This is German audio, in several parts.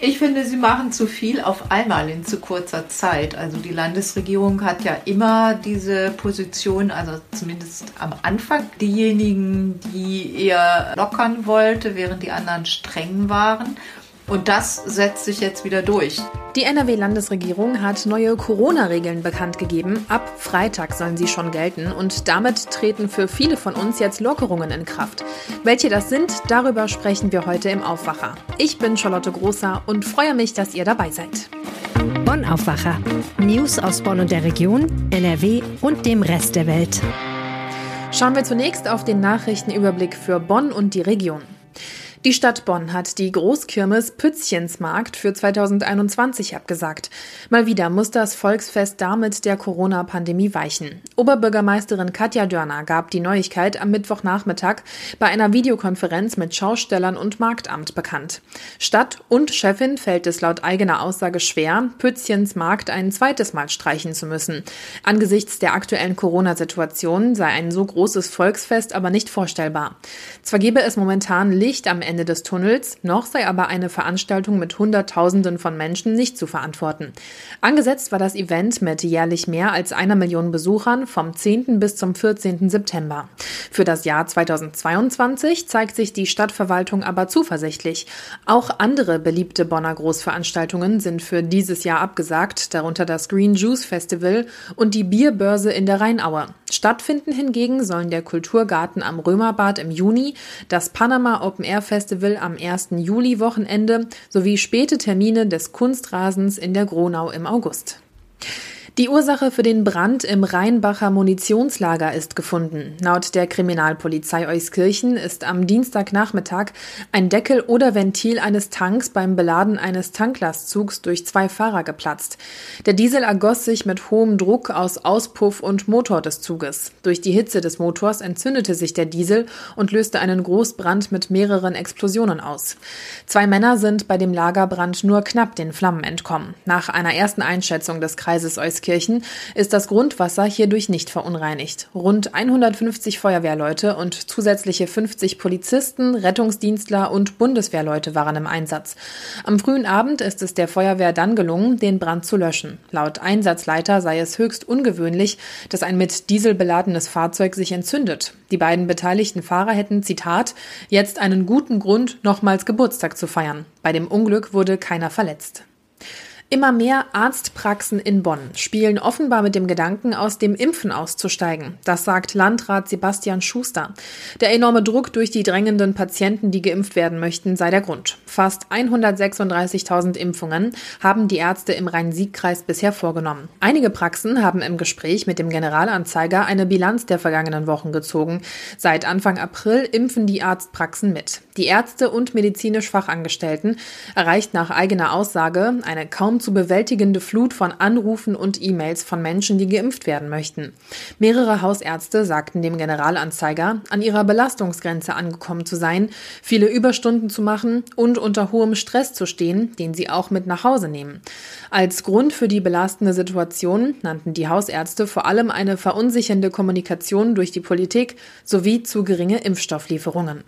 Ich finde, sie machen zu viel auf einmal in zu kurzer Zeit. Also die Landesregierung hat ja immer diese Position, also zumindest am Anfang, diejenigen, die eher lockern wollte, während die anderen streng waren. Und das setzt sich jetzt wieder durch. Die NRW-Landesregierung hat neue Corona-Regeln bekannt gegeben. Ab Freitag sollen sie schon gelten und damit treten für viele von uns jetzt Lockerungen in Kraft. Welche das sind, darüber sprechen wir heute im Aufwacher. Ich bin Charlotte Großer und freue mich, dass ihr dabei seid. Bonn Aufwacher. News aus Bonn und der Region, NRW und dem Rest der Welt. Schauen wir zunächst auf den Nachrichtenüberblick für Bonn und die Region. Die Stadt Bonn hat die Großkirmes Pützchensmarkt für 2021 abgesagt. Mal wieder muss das Volksfest damit der Corona-Pandemie weichen. Oberbürgermeisterin Katja Dörner gab die Neuigkeit am Mittwochnachmittag bei einer Videokonferenz mit Schaustellern und Marktamt bekannt. Stadt und Chefin fällt es laut eigener Aussage schwer, Pützchens Markt ein zweites Mal streichen zu müssen. Angesichts der aktuellen Corona-Situation sei ein so großes Volksfest aber nicht vorstellbar. Zwar gebe es momentan Licht am Ende des Tunnels, noch sei aber eine Veranstaltung mit Hunderttausenden von Menschen nicht zu verantworten. Angesetzt war das Event mit jährlich mehr als einer Million Besuchern vom 10. bis zum 14. September. Für das Jahr 2022 zeigt sich die Stadtverwaltung aber zuversichtlich. Auch andere beliebte Bonner Großveranstaltungen sind für dieses Jahr abgesagt, darunter das Green Juice Festival und die Bierbörse in der Rheinaue. Stattfinden hingegen sollen der Kulturgarten am Römerbad im Juni, das Panama Open Air Festival am 1. Juli-Wochenende sowie späte Termine des Kunstrasens in der Gronau im August. Die Ursache für den Brand im Rheinbacher Munitionslager ist gefunden. Laut der Kriminalpolizei Euskirchen ist am Dienstagnachmittag ein Deckel oder Ventil eines Tanks beim Beladen eines Tanklastzugs durch zwei Fahrer geplatzt. Der Diesel ergoss sich mit hohem Druck aus Auspuff und Motor des Zuges. Durch die Hitze des Motors entzündete sich der Diesel und löste einen Großbrand mit mehreren Explosionen aus. Zwei Männer sind bei dem Lagerbrand nur knapp den Flammen entkommen. Nach einer ersten Einschätzung des Kreises Euskirchen Gelsenkirchen ist das Grundwasser hierdurch nicht verunreinigt. Rund 150 Feuerwehrleute und zusätzliche 50 Polizisten, Rettungsdienstler und Bundeswehrleute waren im Einsatz. Am frühen Abend ist es der Feuerwehr dann gelungen, den Brand zu löschen. Laut Einsatzleiter sei es höchst ungewöhnlich, dass ein mit Diesel beladenes Fahrzeug sich entzündet. Die beiden beteiligten Fahrer hätten, Zitat, jetzt einen guten Grund, nochmals Geburtstag zu feiern. Bei dem Unglück wurde keiner verletzt. Immer mehr Arztpraxen in Bonn spielen offenbar mit dem Gedanken, aus dem Impfen auszusteigen. Das sagt Landrat Sebastian Schuster. Der enorme Druck durch die drängenden Patienten, die geimpft werden möchten, sei der Grund. Fast 136.000 Impfungen haben die Ärzte im Rhein-Sieg-Kreis bisher vorgenommen. Einige Praxen haben im Gespräch mit dem Generalanzeiger eine Bilanz der vergangenen Wochen gezogen. Seit Anfang April impfen die Arztpraxen mit. Die Ärzte und medizinisch Fachangestellten erreicht nach eigener Aussage eine kaum zu bewältigende Flut von Anrufen und E-Mails von Menschen, die geimpft werden möchten. Mehrere Hausärzte sagten dem Generalanzeiger, an ihrer Belastungsgrenze angekommen zu sein, viele Überstunden zu machen und unter hohem Stress zu stehen, den sie auch mit nach Hause nehmen. Als Grund für die belastende Situation nannten die Hausärzte vor allem eine verunsichernde Kommunikation durch die Politik sowie zu geringe Impfstofflieferungen.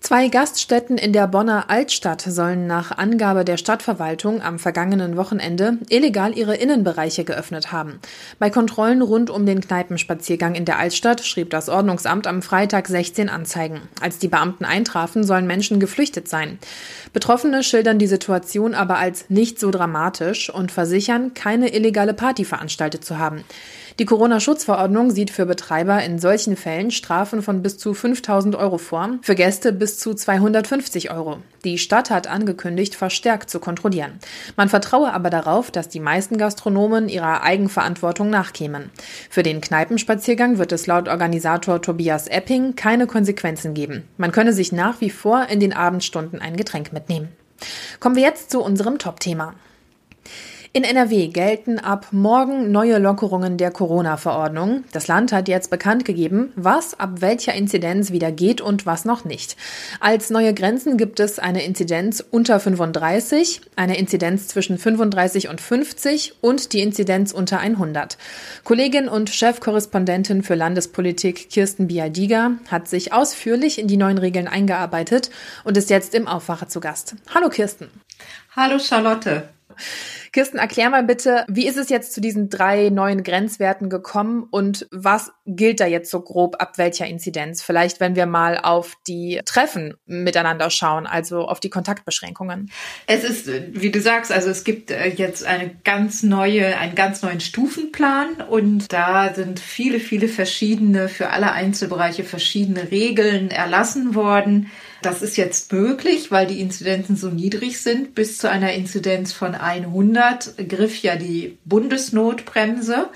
Zwei Gaststätten in der Bonner Altstadt sollen nach Angabe der Stadtverwaltung am vergangenen Wochenende illegal ihre Innenbereiche geöffnet haben. Bei Kontrollen rund um den Kneipenspaziergang in der Altstadt schrieb das Ordnungsamt am Freitag 16 Anzeigen. Als die Beamten eintrafen, sollen Menschen geflüchtet sein. Betroffene schildern die Situation aber als nicht so dramatisch und versichern, keine illegale Party veranstaltet zu haben. Die Corona-Schutzverordnung sieht für Betreiber in solchen Fällen Strafen von bis zu 5000 Euro vor, für Gäste bis zu 250 Euro. Die Stadt hat angekündigt, verstärkt zu kontrollieren. Man vertraue aber darauf, dass die meisten Gastronomen ihrer Eigenverantwortung nachkämen. Für den Kneipenspaziergang wird es laut Organisator Tobias Epping keine Konsequenzen geben. Man könne sich nach wie vor in den Abendstunden ein Getränk mitnehmen. Kommen wir jetzt zu unserem Top-Thema. In NRW gelten ab morgen neue Lockerungen der Corona-Verordnung. Das Land hat jetzt bekannt gegeben, was ab welcher Inzidenz wieder geht und was noch nicht. Als neue Grenzen gibt es eine Inzidenz unter 35, eine Inzidenz zwischen 35 und 50 und die Inzidenz unter 100. Kollegin und Chefkorrespondentin für Landespolitik Kirsten Bialdiger hat sich ausführlich in die neuen Regeln eingearbeitet und ist jetzt im Aufwacher zu Gast. Hallo Kirsten. Hallo Charlotte. Kirsten, erklär mal bitte, wie ist es jetzt zu diesen drei neuen Grenzwerten gekommen und was gilt da jetzt so grob ab welcher Inzidenz? Vielleicht, wenn wir mal auf die Treffen miteinander schauen, also auf die Kontaktbeschränkungen. Es ist, wie du sagst, also es gibt äh, jetzt eine ganz neue, einen ganz neuen Stufenplan und da sind viele, viele verschiedene, für alle Einzelbereiche verschiedene Regeln erlassen worden das ist jetzt möglich, weil die Inzidenzen so niedrig sind. Bis zu einer Inzidenz von 100 griff ja die Bundesnotbremse.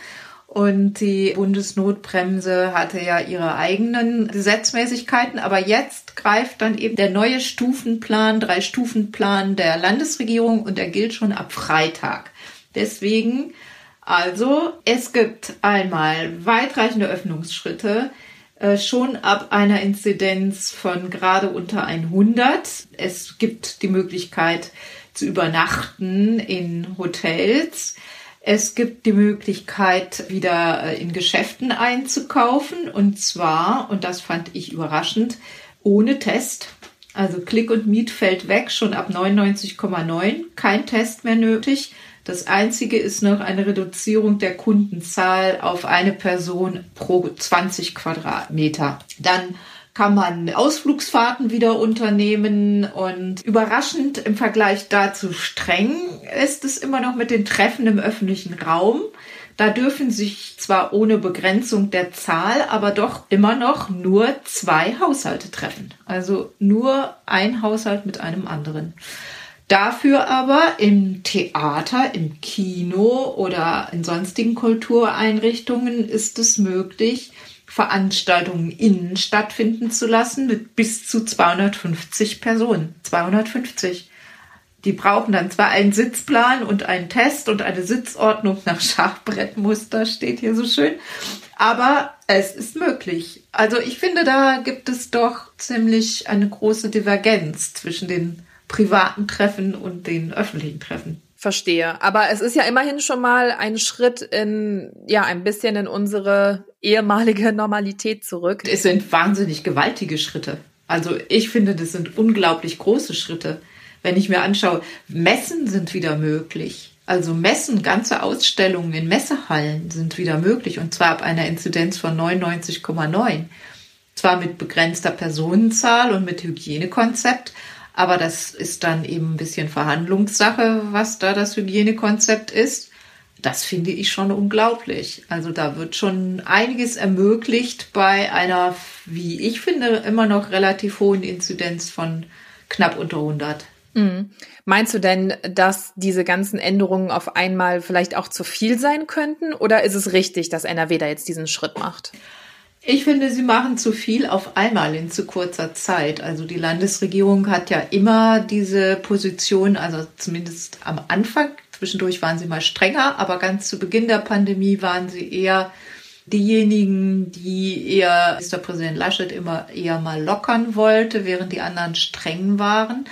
Und die Bundesnotbremse hatte ja ihre eigenen Gesetzmäßigkeiten, aber jetzt greift dann eben der neue Stufenplan, drei Stufenplan der Landesregierung und der gilt schon ab Freitag. Deswegen, also, es gibt einmal weitreichende Öffnungsschritte, schon ab einer Inzidenz von gerade unter 100. Es gibt die Möglichkeit zu übernachten in Hotels. Es gibt die Möglichkeit, wieder äh, in Geschäften einzukaufen. Und zwar, und das fand ich überraschend, ohne Test. Also Click und Meet fällt weg, schon ab 99,9. Kein Test mehr nötig. Das einzige ist noch eine Reduzierung der Kundenzahl auf eine Person pro 20 Quadratmeter. Dann kann man Ausflugsfahrten wieder unternehmen und überraschend im Vergleich dazu streng ist es immer noch mit den Treffen im öffentlichen Raum. Da dürfen sich zwar ohne Begrenzung der Zahl, aber doch immer noch nur zwei Haushalte treffen. Also nur ein Haushalt mit einem anderen. Dafür aber im Theater, im Kino oder in sonstigen Kultureinrichtungen ist es möglich, Veranstaltungen innen stattfinden zu lassen mit bis zu 250 Personen. 250. Die brauchen dann zwar einen Sitzplan und einen Test und eine Sitzordnung nach Schachbrettmuster, steht hier so schön, aber es ist möglich. Also ich finde, da gibt es doch ziemlich eine große Divergenz zwischen den privaten Treffen und den öffentlichen Treffen. Verstehe. Aber es ist ja immerhin schon mal ein Schritt in, ja, ein bisschen in unsere ehemalige Normalität zurück. Es sind wahnsinnig gewaltige Schritte. Also ich finde, das sind unglaublich große Schritte. Wenn ich mir anschaue, Messen sind wieder möglich. Also Messen, ganze Ausstellungen in Messehallen sind wieder möglich und zwar ab einer Inzidenz von 99,9. Zwar mit begrenzter Personenzahl und mit Hygienekonzept, aber das ist dann eben ein bisschen Verhandlungssache, was da das Hygienekonzept ist. Das finde ich schon unglaublich. Also da wird schon einiges ermöglicht bei einer, wie ich finde, immer noch relativ hohen Inzidenz von knapp unter 100. Mhm. Meinst du denn, dass diese ganzen Änderungen auf einmal vielleicht auch zu viel sein könnten? Oder ist es richtig, dass NRW da jetzt diesen Schritt macht? Ich finde, sie machen zu viel auf einmal in zu kurzer Zeit. Also die Landesregierung hat ja immer diese Position, also zumindest am Anfang, zwischendurch waren sie mal strenger, aber ganz zu Beginn der Pandemie waren sie eher diejenigen, die eher Ministerpräsident Laschet immer eher mal lockern wollte, während die anderen streng waren.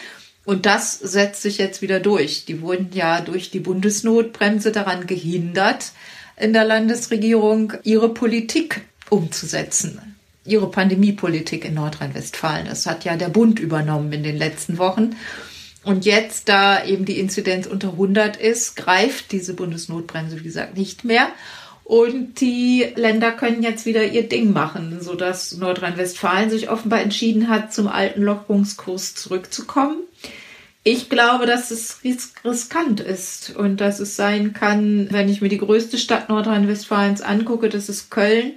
Und das setzt sich jetzt wieder durch. Die wurden ja durch die Bundesnotbremse daran gehindert, in der Landesregierung ihre Politik umzusetzen. Ihre Pandemiepolitik in Nordrhein-Westfalen. Das hat ja der Bund übernommen in den letzten Wochen. Und jetzt, da eben die Inzidenz unter 100 ist, greift diese Bundesnotbremse, wie gesagt, nicht mehr. Und die Länder können jetzt wieder ihr Ding machen, sodass Nordrhein-Westfalen sich offenbar entschieden hat, zum alten Lockerungskurs zurückzukommen. Ich glaube, dass es riskant ist und dass es sein kann, wenn ich mir die größte Stadt Nordrhein-Westfalens angucke, das ist Köln,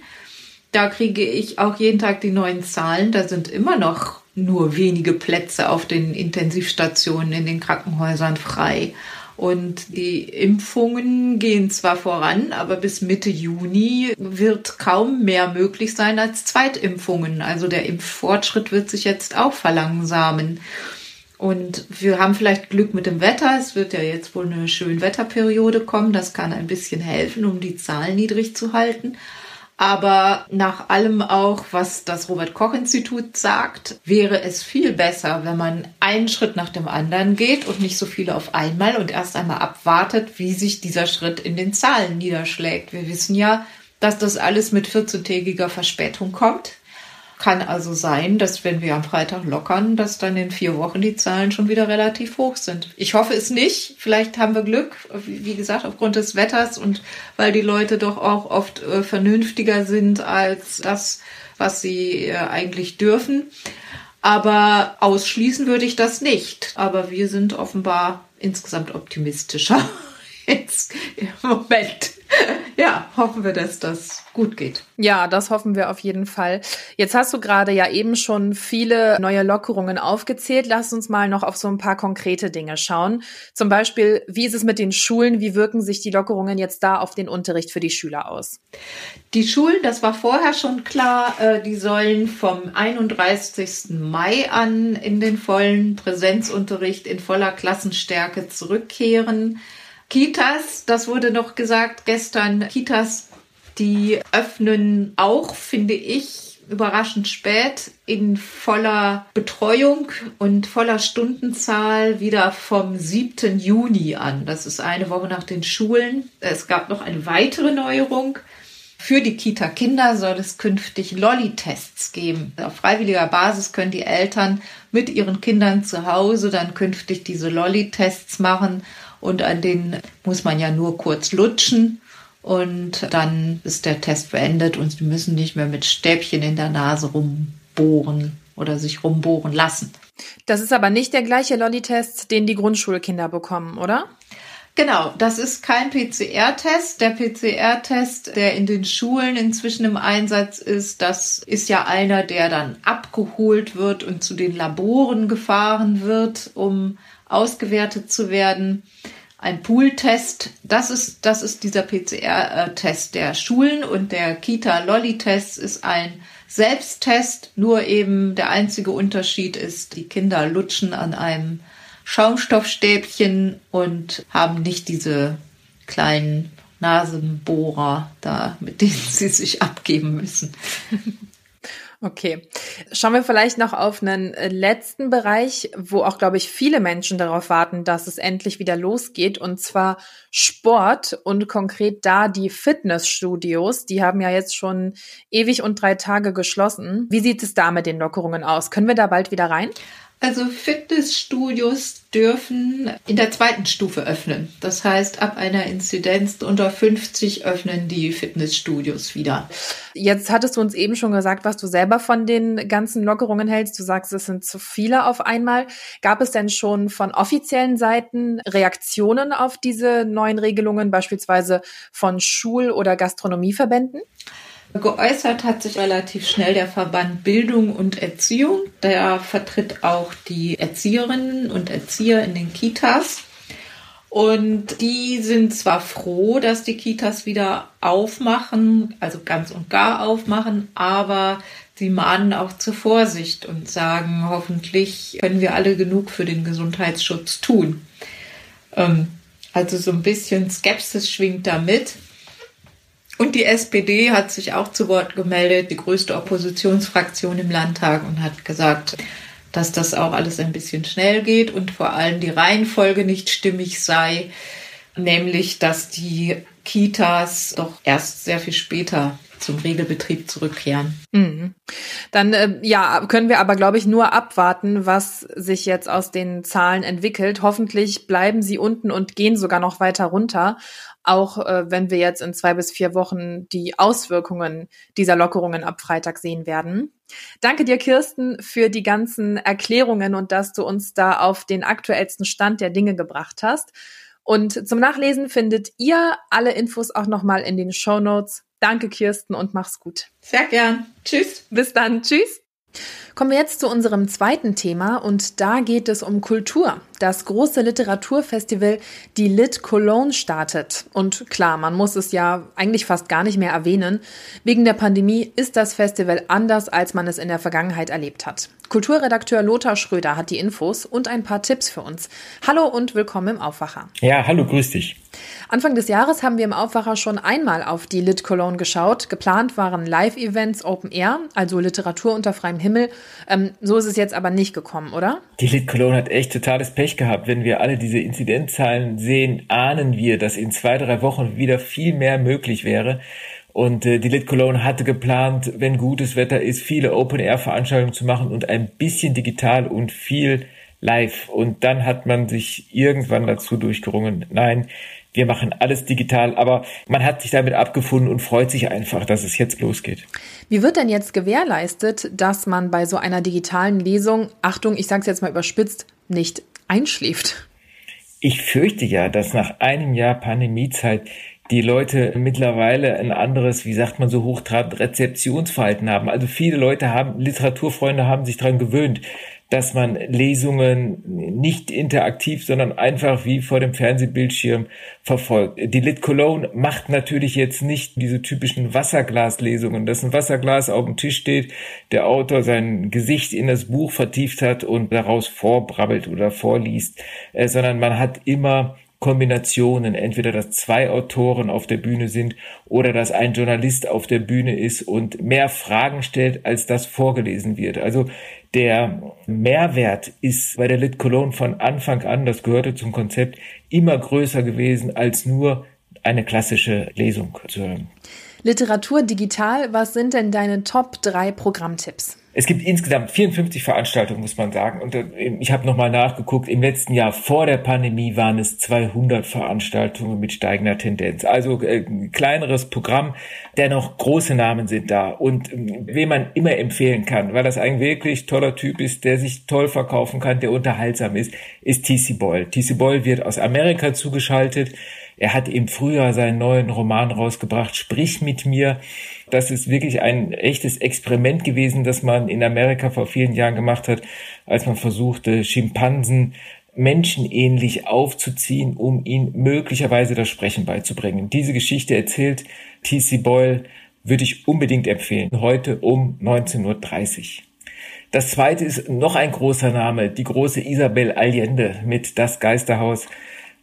da kriege ich auch jeden Tag die neuen Zahlen. Da sind immer noch nur wenige Plätze auf den Intensivstationen in den Krankenhäusern frei. Und die Impfungen gehen zwar voran, aber bis Mitte Juni wird kaum mehr möglich sein als Zweitimpfungen. Also der Impffortschritt wird sich jetzt auch verlangsamen. Und wir haben vielleicht Glück mit dem Wetter. Es wird ja jetzt wohl eine schöne Wetterperiode kommen. Das kann ein bisschen helfen, um die Zahlen niedrig zu halten. Aber nach allem auch, was das Robert Koch Institut sagt, wäre es viel besser, wenn man einen Schritt nach dem anderen geht und nicht so viele auf einmal und erst einmal abwartet, wie sich dieser Schritt in den Zahlen niederschlägt. Wir wissen ja, dass das alles mit 14-tägiger Verspätung kommt. Kann also sein, dass wenn wir am Freitag lockern, dass dann in vier Wochen die Zahlen schon wieder relativ hoch sind. Ich hoffe es nicht. Vielleicht haben wir Glück, wie gesagt, aufgrund des Wetters und weil die Leute doch auch oft äh, vernünftiger sind als das, was sie äh, eigentlich dürfen. Aber ausschließen würde ich das nicht. Aber wir sind offenbar insgesamt optimistischer jetzt im Moment. Ja, hoffen wir, dass das gut geht. Ja, das hoffen wir auf jeden Fall. Jetzt hast du gerade ja eben schon viele neue Lockerungen aufgezählt. Lass uns mal noch auf so ein paar konkrete Dinge schauen. Zum Beispiel, wie ist es mit den Schulen? Wie wirken sich die Lockerungen jetzt da auf den Unterricht für die Schüler aus? Die Schulen, das war vorher schon klar, äh, die sollen vom 31. Mai an in den vollen Präsenzunterricht in voller Klassenstärke zurückkehren. Kitas, das wurde noch gesagt gestern, Kitas, die öffnen auch, finde ich, überraschend spät in voller Betreuung und voller Stundenzahl wieder vom 7. Juni an. Das ist eine Woche nach den Schulen. Es gab noch eine weitere Neuerung. Für die Kita-Kinder soll es künftig Lolli-Tests geben. Auf freiwilliger Basis können die Eltern mit ihren Kindern zu Hause dann künftig diese Lolli-Tests machen und an denen muss man ja nur kurz lutschen und dann ist der Test beendet und sie müssen nicht mehr mit Stäbchen in der Nase rumbohren oder sich rumbohren lassen. Das ist aber nicht der gleiche Lolli-Test, den die Grundschulkinder bekommen, oder? Genau, das ist kein PCR-Test. Der PCR-Test, der in den Schulen inzwischen im Einsatz ist, das ist ja einer, der dann abgeholt wird und zu den Laboren gefahren wird, um ausgewertet zu werden. Ein Pool-Test, das ist, das ist dieser PCR-Test der Schulen und der Kita-Lolli-Test ist ein Selbsttest, nur eben der einzige Unterschied ist, die Kinder lutschen an einem Schaumstoffstäbchen und haben nicht diese kleinen Nasenbohrer da, mit denen sie sich abgeben müssen. Okay. Schauen wir vielleicht noch auf einen äh, letzten Bereich, wo auch, glaube ich, viele Menschen darauf warten, dass es endlich wieder losgeht, und zwar Sport und konkret da die Fitnessstudios. Die haben ja jetzt schon ewig und drei Tage geschlossen. Wie sieht es da mit den Lockerungen aus? Können wir da bald wieder rein? Also Fitnessstudios dürfen in der zweiten Stufe öffnen. Das heißt, ab einer Inzidenz unter 50 öffnen die Fitnessstudios wieder. Jetzt hattest du uns eben schon gesagt, was du selber von den ganzen Lockerungen hältst. Du sagst, es sind zu viele auf einmal. Gab es denn schon von offiziellen Seiten Reaktionen auf diese neuen Regelungen, beispielsweise von Schul- oder Gastronomieverbänden? Geäußert hat sich relativ schnell der Verband Bildung und Erziehung. Der vertritt auch die Erzieherinnen und Erzieher in den Kitas. Und die sind zwar froh, dass die Kitas wieder aufmachen, also ganz und gar aufmachen, aber sie mahnen auch zur Vorsicht und sagen, hoffentlich können wir alle genug für den Gesundheitsschutz tun. Ähm, also so ein bisschen Skepsis schwingt da mit. Und die SPD hat sich auch zu Wort gemeldet, die größte Oppositionsfraktion im Landtag, und hat gesagt, dass das auch alles ein bisschen schnell geht und vor allem die Reihenfolge nicht stimmig sei, nämlich dass die Kitas doch erst sehr viel später zum Regelbetrieb zurückkehren. Mhm. Dann äh, ja, können wir aber, glaube ich, nur abwarten, was sich jetzt aus den Zahlen entwickelt. Hoffentlich bleiben sie unten und gehen sogar noch weiter runter auch äh, wenn wir jetzt in zwei bis vier Wochen die Auswirkungen dieser Lockerungen ab Freitag sehen werden. Danke dir, Kirsten, für die ganzen Erklärungen und dass du uns da auf den aktuellsten Stand der Dinge gebracht hast. Und zum Nachlesen findet ihr alle Infos auch nochmal in den Show Notes. Danke, Kirsten, und mach's gut. Sehr gern. Tschüss. Bis dann. Tschüss. Kommen wir jetzt zu unserem zweiten Thema und da geht es um Kultur. Das große Literaturfestival Die Lit Cologne startet. Und klar, man muss es ja eigentlich fast gar nicht mehr erwähnen. Wegen der Pandemie ist das Festival anders, als man es in der Vergangenheit erlebt hat. Kulturredakteur Lothar Schröder hat die Infos und ein paar Tipps für uns. Hallo und willkommen im Aufwacher. Ja, hallo, grüß dich. Anfang des Jahres haben wir im Aufwacher schon einmal auf die Lit Cologne geschaut. Geplant waren Live-Events Open Air, also Literatur unter freiem Himmel. Ähm, so ist es jetzt aber nicht gekommen, oder? Die Lit Cologne hat echt totales Pech gehabt. Wenn wir alle diese Inzidenzzahlen sehen, ahnen wir, dass in zwei, drei Wochen wieder viel mehr möglich wäre. Und äh, die Lit Cologne hatte geplant, wenn gutes Wetter ist, viele Open-Air-Veranstaltungen zu machen und ein bisschen digital und viel live. Und dann hat man sich irgendwann dazu durchgerungen, nein, wir machen alles digital, aber man hat sich damit abgefunden und freut sich einfach, dass es jetzt losgeht. Wie wird denn jetzt gewährleistet, dass man bei so einer digitalen Lesung, Achtung, ich sage es jetzt mal überspitzt, nicht einschläft? Ich fürchte ja, dass nach einem Jahr Pandemiezeit die Leute mittlerweile ein anderes, wie sagt man so hochtrabend, Rezeptionsverhalten haben. Also viele Leute haben, Literaturfreunde haben sich daran gewöhnt, dass man Lesungen nicht interaktiv, sondern einfach wie vor dem Fernsehbildschirm verfolgt. Die Lit Cologne macht natürlich jetzt nicht diese typischen Wasserglaslesungen, dass ein Wasserglas auf dem Tisch steht, der Autor sein Gesicht in das Buch vertieft hat und daraus vorbrabbelt oder vorliest, äh, sondern man hat immer Kombinationen, entweder dass zwei Autoren auf der Bühne sind oder dass ein Journalist auf der Bühne ist und mehr Fragen stellt, als das vorgelesen wird. Also der Mehrwert ist bei der Lit Cologne von Anfang an, das gehörte zum Konzept, immer größer gewesen als nur eine klassische Lesung zu hören. Literatur digital, was sind denn deine Top 3 Programmtipps? Es gibt insgesamt 54 Veranstaltungen, muss man sagen. Und äh, ich habe nochmal nachgeguckt. Im letzten Jahr vor der Pandemie waren es 200 Veranstaltungen mit steigender Tendenz. Also äh, kleineres Programm. Dennoch große Namen sind da. Und äh, wen man immer empfehlen kann, weil das ein wirklich toller Typ ist, der sich toll verkaufen kann, der unterhaltsam ist, ist TC Boyle. TC Boyle wird aus Amerika zugeschaltet. Er hat im Frühjahr seinen neuen Roman rausgebracht, Sprich mit mir. Das ist wirklich ein echtes Experiment gewesen, das man in Amerika vor vielen Jahren gemacht hat, als man versuchte, Schimpansen menschenähnlich aufzuziehen, um ihnen möglicherweise das Sprechen beizubringen. Diese Geschichte erzählt T.C. Boyle, würde ich unbedingt empfehlen, heute um 19.30 Uhr. Das zweite ist noch ein großer Name, die große Isabel Allende mit Das Geisterhaus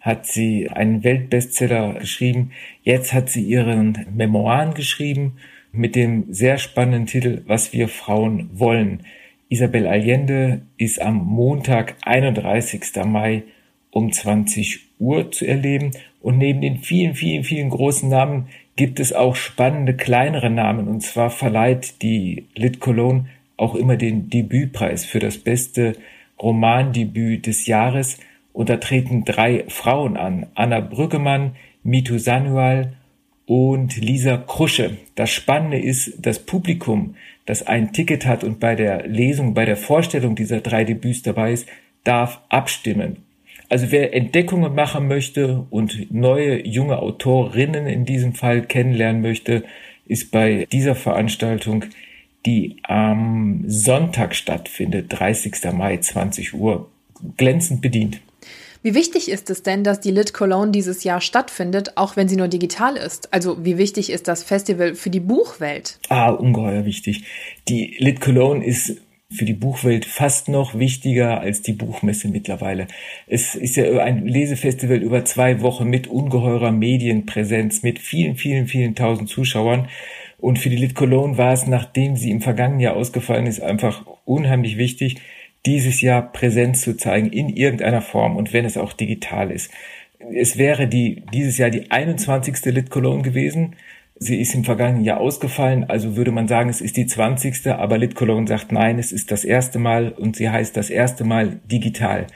hat sie einen Weltbestseller geschrieben. Jetzt hat sie ihren Memoiren geschrieben mit dem sehr spannenden Titel Was wir Frauen wollen. Isabel Allende ist am Montag, 31. Mai um 20 Uhr zu erleben. Und neben den vielen, vielen, vielen großen Namen gibt es auch spannende kleinere Namen. Und zwar verleiht die Lit Cologne auch immer den Debütpreis für das beste Romandebüt des Jahres. Und da treten drei Frauen an. Anna Brüggemann, Mitu Sanual und Lisa Krusche. Das Spannende ist, das Publikum, das ein Ticket hat und bei der Lesung, bei der Vorstellung dieser drei Debüts dabei ist, darf abstimmen. Also wer Entdeckungen machen möchte und neue junge Autorinnen in diesem Fall kennenlernen möchte, ist bei dieser Veranstaltung, die am Sonntag stattfindet, 30. Mai 20 Uhr, glänzend bedient. Wie wichtig ist es denn, dass die Lit Cologne dieses Jahr stattfindet, auch wenn sie nur digital ist? Also wie wichtig ist das Festival für die Buchwelt? Ah, ungeheuer wichtig. Die Lit Cologne ist für die Buchwelt fast noch wichtiger als die Buchmesse mittlerweile. Es ist ja ein Lesefestival über zwei Wochen mit ungeheurer Medienpräsenz, mit vielen, vielen, vielen tausend Zuschauern. Und für die Lit Cologne war es, nachdem sie im vergangenen Jahr ausgefallen ist, einfach unheimlich wichtig, dieses Jahr Präsenz zu zeigen in irgendeiner Form und wenn es auch digital ist. Es wäre die, dieses Jahr die 21. Lit Cologne gewesen. Sie ist im vergangenen Jahr ausgefallen, also würde man sagen, es ist die 20. Aber Lit Cologne sagt nein, es ist das erste Mal und sie heißt das erste Mal digital.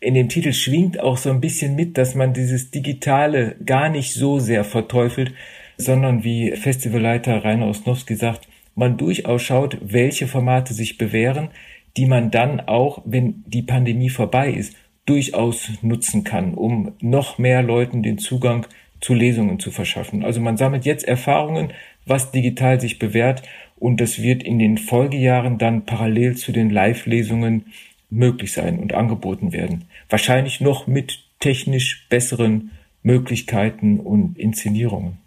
In dem Titel schwingt auch so ein bisschen mit, dass man dieses Digitale gar nicht so sehr verteufelt, sondern wie Festivalleiter Rainer Osnowski sagt, man durchaus schaut, welche Formate sich bewähren, die man dann auch, wenn die Pandemie vorbei ist, durchaus nutzen kann, um noch mehr Leuten den Zugang zu Lesungen zu verschaffen. Also man sammelt jetzt Erfahrungen, was digital sich bewährt und das wird in den Folgejahren dann parallel zu den Live-Lesungen möglich sein und angeboten werden. Wahrscheinlich noch mit technisch besseren Möglichkeiten und Inszenierungen.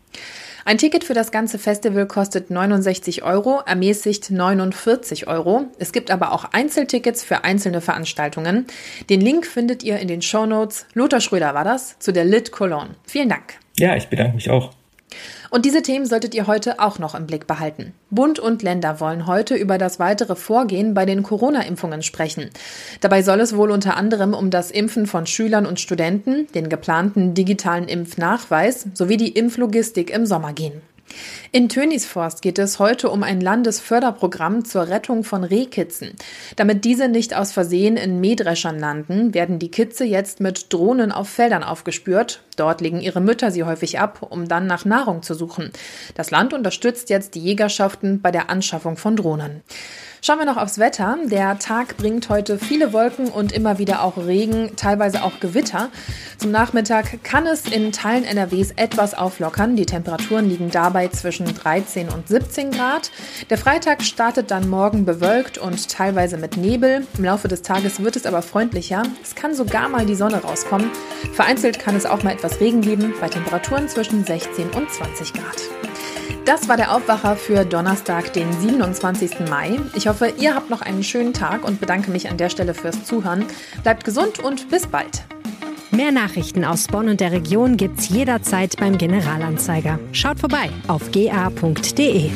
Ein Ticket für das ganze Festival kostet 69 Euro, ermäßigt 49 Euro. Es gibt aber auch Einzeltickets für einzelne Veranstaltungen. Den Link findet ihr in den Show Notes. Lothar Schröder war das zu der Lit Cologne. Vielen Dank. Ja, ich bedanke mich auch. Und diese Themen solltet ihr heute auch noch im Blick behalten. Bund und Länder wollen heute über das weitere Vorgehen bei den Corona-Impfungen sprechen. Dabei soll es wohl unter anderem um das Impfen von Schülern und Studenten, den geplanten digitalen Impfnachweis sowie die Impflogistik im Sommer gehen. In Tönisforst geht es heute um ein Landesförderprogramm zur Rettung von Rehkitzen. Damit diese nicht aus Versehen in Mähdreschern landen, werden die Kitze jetzt mit Drohnen auf Feldern aufgespürt. Dort legen ihre Mütter sie häufig ab, um dann nach Nahrung zu suchen. Das Land unterstützt jetzt die Jägerschaften bei der Anschaffung von Drohnen. Schauen wir noch aufs Wetter. Der Tag bringt heute viele Wolken und immer wieder auch Regen, teilweise auch Gewitter. Zum Nachmittag kann es in Teilen NRWs etwas auflockern. Die Temperaturen liegen dabei zwischen 13 und 17 Grad. Der Freitag startet dann morgen bewölkt und teilweise mit Nebel. Im Laufe des Tages wird es aber freundlicher. Es kann sogar mal die Sonne rauskommen. Vereinzelt kann es auch mal etwas Regen geben, bei Temperaturen zwischen 16 und 20 Grad. Das war der Aufwacher für Donnerstag, den 27. Mai. Ich hoffe, ihr habt noch einen schönen Tag und bedanke mich an der Stelle fürs Zuhören. Bleibt gesund und bis bald. Mehr Nachrichten aus Bonn und der Region gibt's jederzeit beim Generalanzeiger. Schaut vorbei auf ga.de.